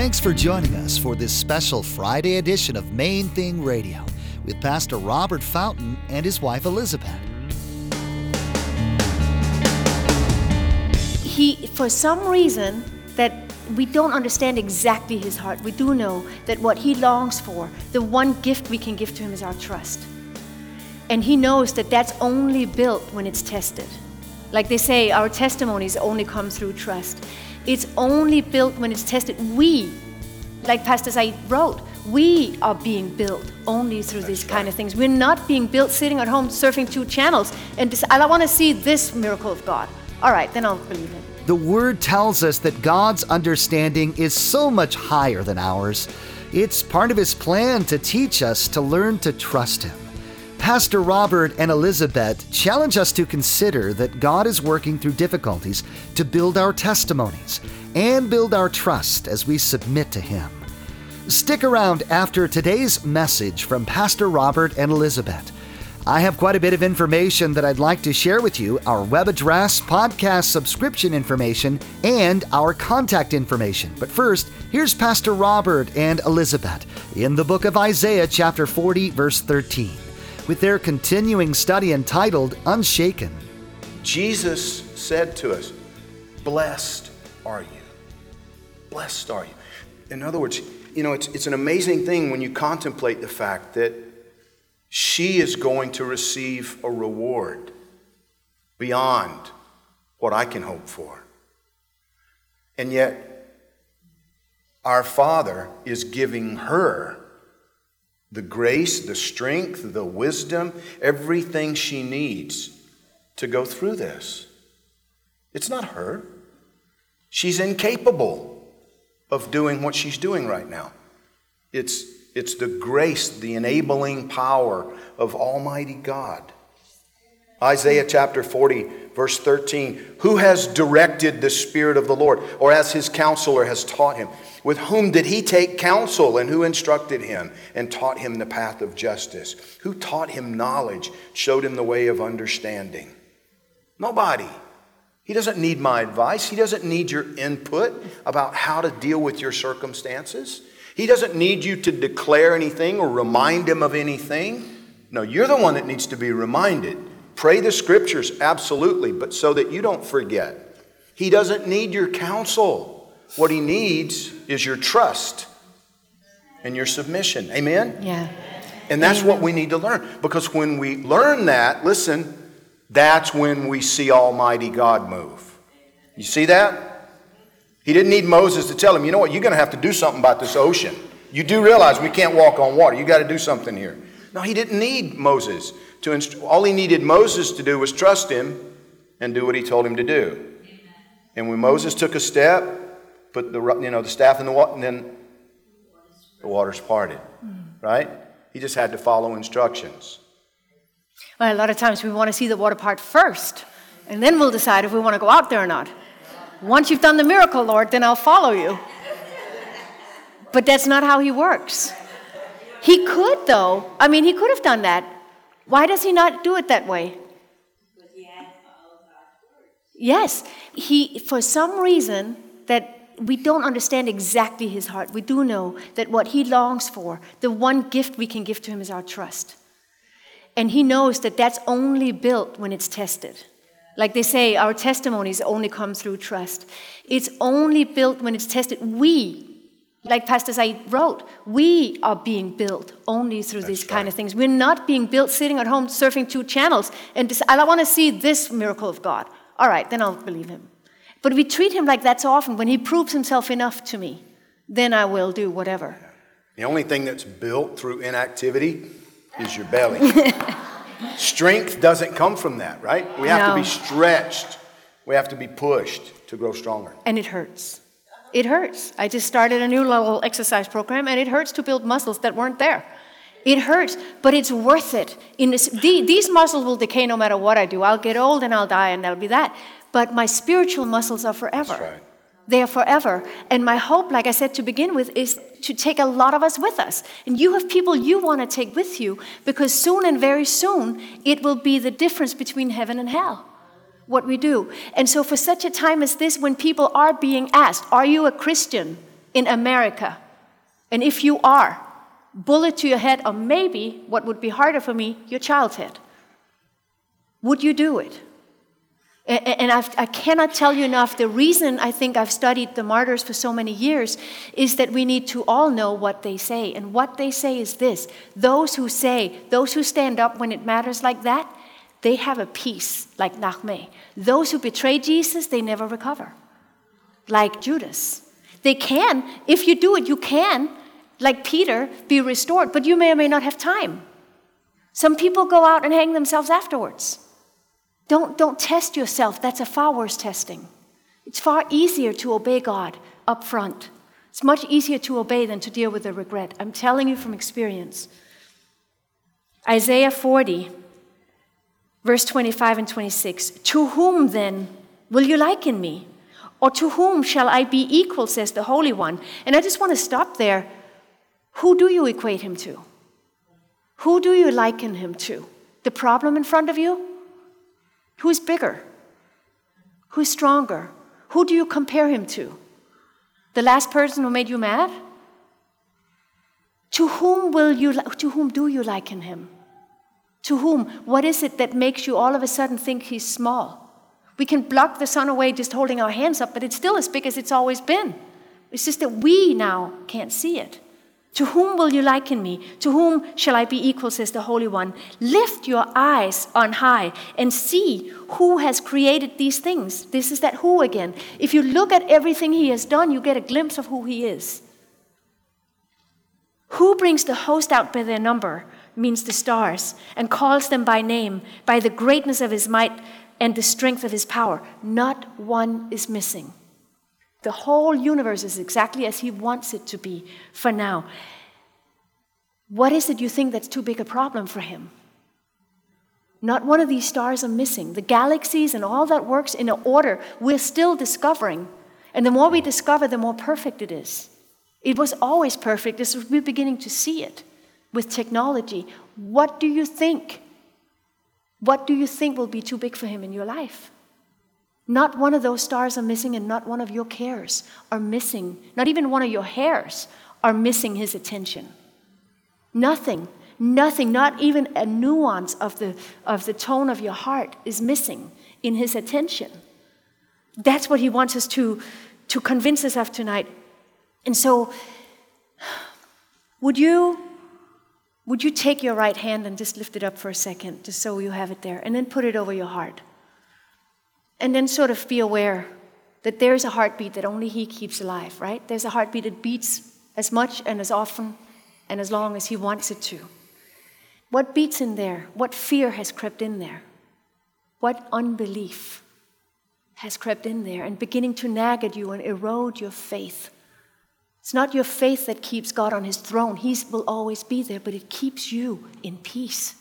Thanks for joining us for this special Friday edition of Main Thing Radio with Pastor Robert Fountain and his wife Elizabeth. He, for some reason that we don't understand exactly his heart, we do know that what he longs for, the one gift we can give to him is our trust. And he knows that that's only built when it's tested. Like they say, our testimonies only come through trust. It's only built when it's tested. We, like Pastor Saeed wrote, we are being built only through these kind of things. We're not being built sitting at home surfing two channels and just, I want to see this miracle of God. All right, then I'll believe it. The Word tells us that God's understanding is so much higher than ours. It's part of His plan to teach us to learn to trust Him. Pastor Robert and Elizabeth challenge us to consider that God is working through difficulties to build our testimonies and build our trust as we submit to Him. Stick around after today's message from Pastor Robert and Elizabeth. I have quite a bit of information that I'd like to share with you our web address, podcast subscription information, and our contact information. But first, here's Pastor Robert and Elizabeth in the book of Isaiah, chapter 40, verse 13 with their continuing study entitled Unshaken. Jesus said to us, Blessed are you. Blessed are you. In other words, you know, it's, it's an amazing thing when you contemplate the fact that she is going to receive a reward beyond what I can hope for. And yet, our Father is giving her the grace, the strength, the wisdom, everything she needs to go through this. It's not her. She's incapable of doing what she's doing right now. It's, it's the grace, the enabling power of Almighty God. Isaiah chapter 40, verse 13 Who has directed the Spirit of the Lord, or as his counselor has taught him? With whom did he take counsel, and who instructed him and taught him the path of justice? Who taught him knowledge, showed him the way of understanding? Nobody. He doesn't need my advice. He doesn't need your input about how to deal with your circumstances. He doesn't need you to declare anything or remind him of anything. No, you're the one that needs to be reminded. Pray the scriptures, absolutely, but so that you don't forget. He doesn't need your counsel. What he needs is your trust and your submission. Amen? Yeah. And that's Amen. what we need to learn. Because when we learn that, listen, that's when we see Almighty God move. You see that? He didn't need Moses to tell him, you know what, you're going to have to do something about this ocean. You do realize we can't walk on water. You got to do something here. No, he didn't need Moses to inst- all he needed Moses to do was trust him and do what he told him to do. And when Moses took a step, put the you know the staff in the water, and then the waters parted. Hmm. Right? He just had to follow instructions. Well, a lot of times we want to see the water part first, and then we'll decide if we want to go out there or not. Once you've done the miracle, Lord, then I'll follow you. But that's not how he works. He could, though. I mean, he could have done that. Why does he not do it that way? Yes, he, for some reason that we don't understand exactly his heart, we do know that what he longs for, the one gift we can give to him is our trust. And he knows that that's only built when it's tested. Like they say, our testimonies only come through trust. It's only built when it's tested. We, like Pastor Saeed wrote, we are being built only through these kind of things. We're not being built sitting at home surfing two channels and just, I want to see this miracle of God. All right, then I'll believe him. But we treat him like that so often. When he proves himself enough to me, then I will do whatever. The only thing that's built through inactivity is your belly. Strength doesn't come from that, right? We have to be stretched. We have to be pushed to grow stronger. And it hurts. It hurts. I just started a new little exercise program, and it hurts to build muscles that weren't there. It hurts, but it's worth it. In this, the, these muscles will decay no matter what I do. I'll get old and I'll die, and that'll be that. But my spiritual muscles are forever. That's right. They are forever. And my hope, like I said to begin with, is to take a lot of us with us. And you have people you want to take with you because soon and very soon it will be the difference between heaven and hell. What we do. And so, for such a time as this, when people are being asked, Are you a Christian? in America, and if you are, bullet to your head, or maybe what would be harder for me, your child's head. Would you do it? And I've, i cannot tell you enough. The reason I think I've studied the martyrs for so many years is that we need to all know what they say. And what they say is this those who say, those who stand up when it matters like that, they have a peace like Nachme. Those who betray Jesus, they never recover, like Judas. They can, if you do it, you can, like Peter, be restored, but you may or may not have time. Some people go out and hang themselves afterwards. Don't, don't test yourself. That's a far worse testing. It's far easier to obey God up front. It's much easier to obey than to deal with the regret. I'm telling you from experience. Isaiah 40, verse 25 and 26. To whom then will you liken me? Or to whom shall I be equal, says the Holy One? And I just want to stop there. Who do you equate him to? Who do you liken him to? The problem in front of you? Who's bigger? Who's stronger? Who do you compare him to? The last person who made you mad? To whom will you to whom do you liken him? To whom? What is it that makes you all of a sudden think he's small? We can block the sun away just holding our hands up, but it's still as big as it's always been. It's just that we now can't see it. To whom will you liken me? To whom shall I be equal, says the Holy One? Lift your eyes on high and see who has created these things. This is that who again. If you look at everything he has done, you get a glimpse of who he is. Who brings the host out by their number, means the stars, and calls them by name, by the greatness of his might and the strength of his power? Not one is missing. The whole universe is exactly as He wants it to be for now. What is it you think that's too big a problem for Him? Not one of these stars are missing. The galaxies and all that works in an order we're still discovering. And the more we discover, the more perfect it is. It was always perfect. We're beginning to see it with technology. What do you think? What do you think will be too big for him in your life? Not one of those stars are missing, and not one of your cares are missing. Not even one of your hairs are missing his attention. Nothing, nothing, not even a nuance of the, of the tone of your heart is missing in his attention. That's what he wants us to, to convince us of tonight. And so, would you, would you take your right hand and just lift it up for a second, just so you have it there, and then put it over your heart? And then sort of be aware that there's a heartbeat that only He keeps alive, right? There's a heartbeat that beats as much and as often and as long as He wants it to. What beats in there? What fear has crept in there? What unbelief has crept in there and beginning to nag at you and erode your faith? It's not your faith that keeps God on his throne. He will always be there, but it keeps you in peace.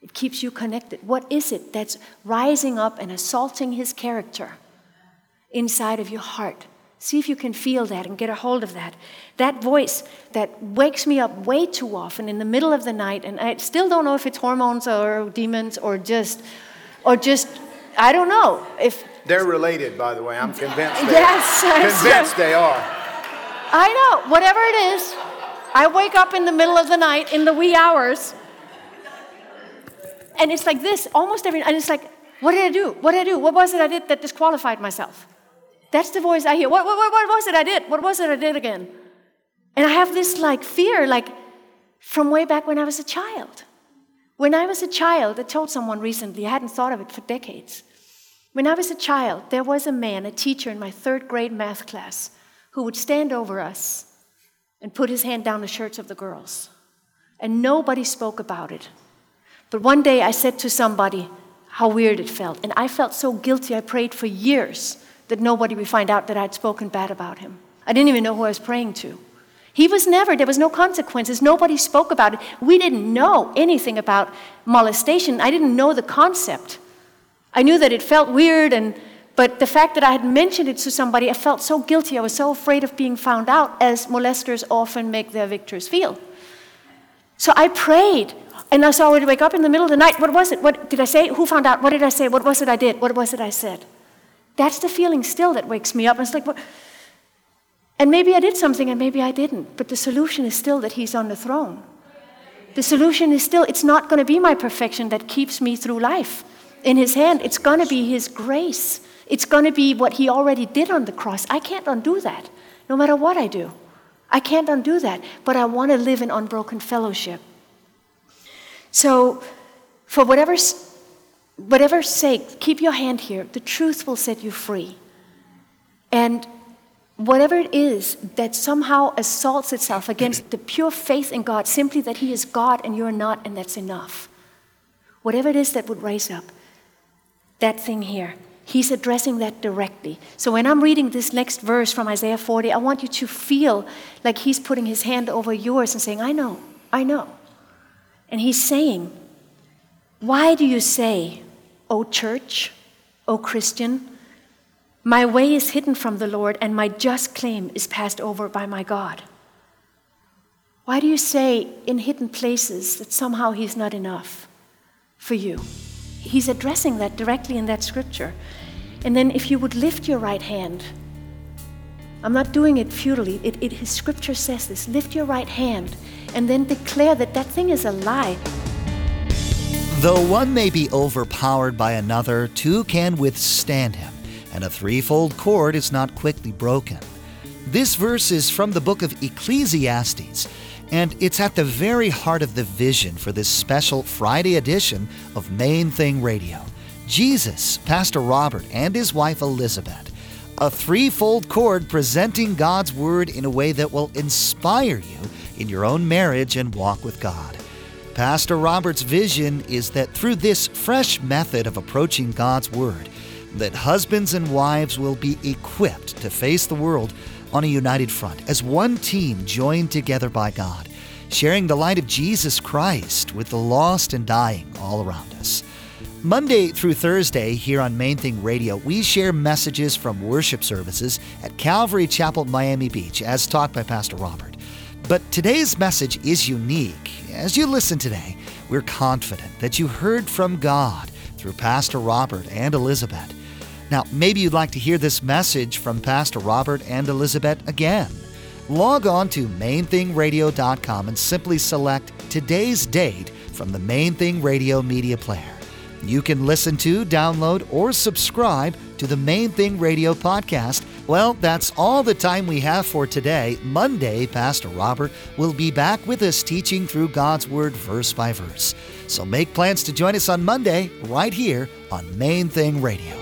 It keeps you connected. What is it that's rising up and assaulting his character inside of your heart? See if you can feel that and get a hold of that. That voice that wakes me up way too often in the middle of the night, and I still don't know if it's hormones or demons or just, or just, I don't know if. They're related, by the way. I'm convinced. They yes, are. convinced they are. I know. Whatever it is, I wake up in the middle of the night in the wee hours and it's like this almost every and it's like, what did I do? What did I do? What was it I did that disqualified myself? That's the voice I hear. What, what, what, was it I did? What was it I did again? And I have this like fear, like from way back when I was a child. When I was a child, I told someone recently, I hadn't thought of it for decades. When I was a child, there was a man, a teacher in my third grade math class, who would stand over us and put his hand down the shirts of the girls. And nobody spoke about it. But one day I said to somebody how weird it felt. And I felt so guilty, I prayed for years that nobody would find out that I'd spoken bad about him. I didn't even know who I was praying to. He was never, there was no consequences. Nobody spoke about it. We didn't know anything about molestation. I didn't know the concept. I knew that it felt weird, and, but the fact that I had mentioned it to somebody, I felt so guilty. I was so afraid of being found out, as molesters often make their victims feel. So I prayed and I so I would wake up in the middle of the night. What was it? What did I say? Who found out? What did I say? What was it I did? What was it I said? That's the feeling still that wakes me up. And it's like, what? And maybe I did something and maybe I didn't, but the solution is still that He's on the throne. The solution is still, it's not going to be my perfection that keeps me through life. In His hand, it's going to be His grace. It's going to be what He already did on the cross. I can't undo that, no matter what I do. I can't undo that, but I want to live in unbroken fellowship. So, for whatever, whatever sake, keep your hand here. The truth will set you free. And whatever it is that somehow assaults itself against the pure faith in God, simply that He is God and you're not, and that's enough. Whatever it is that would rise up, that thing here, He's addressing that directly. So when I'm reading this next verse from Isaiah 40, I want you to feel like He's putting His hand over yours and saying, I know, I know. And He's saying, Why do you say, O church, O Christian, my way is hidden from the Lord, and my just claim is passed over by my God. Why do you say in hidden places that somehow He's not enough for you? He's addressing that directly in that scripture. And then, if you would lift your right hand, I'm not doing it futilely. It, it, his scripture says this lift your right hand and then declare that that thing is a lie. Though one may be overpowered by another, two can withstand him and a threefold cord is not quickly broken. This verse is from the book of Ecclesiastes, and it's at the very heart of the vision for this special Friday edition of Main Thing Radio. Jesus, Pastor Robert, and his wife Elizabeth. A threefold cord presenting God's Word in a way that will inspire you in your own marriage and walk with God. Pastor Robert's vision is that through this fresh method of approaching God's Word, that husbands and wives will be equipped to face the world on a united front as one team joined together by God, sharing the light of Jesus Christ with the lost and dying all around us. Monday through Thursday here on Main Thing Radio, we share messages from worship services at Calvary Chapel, Miami Beach, as taught by Pastor Robert. But today's message is unique. As you listen today, we're confident that you heard from God through Pastor Robert and Elizabeth. Now, maybe you'd like to hear this message from Pastor Robert and Elizabeth again. Log on to mainthingradio.com and simply select today's date from the Main Thing Radio media player. You can listen to, download, or subscribe to the Main Thing Radio podcast. Well, that's all the time we have for today. Monday, Pastor Robert will be back with us teaching through God's Word verse by verse. So make plans to join us on Monday right here on Main Thing Radio.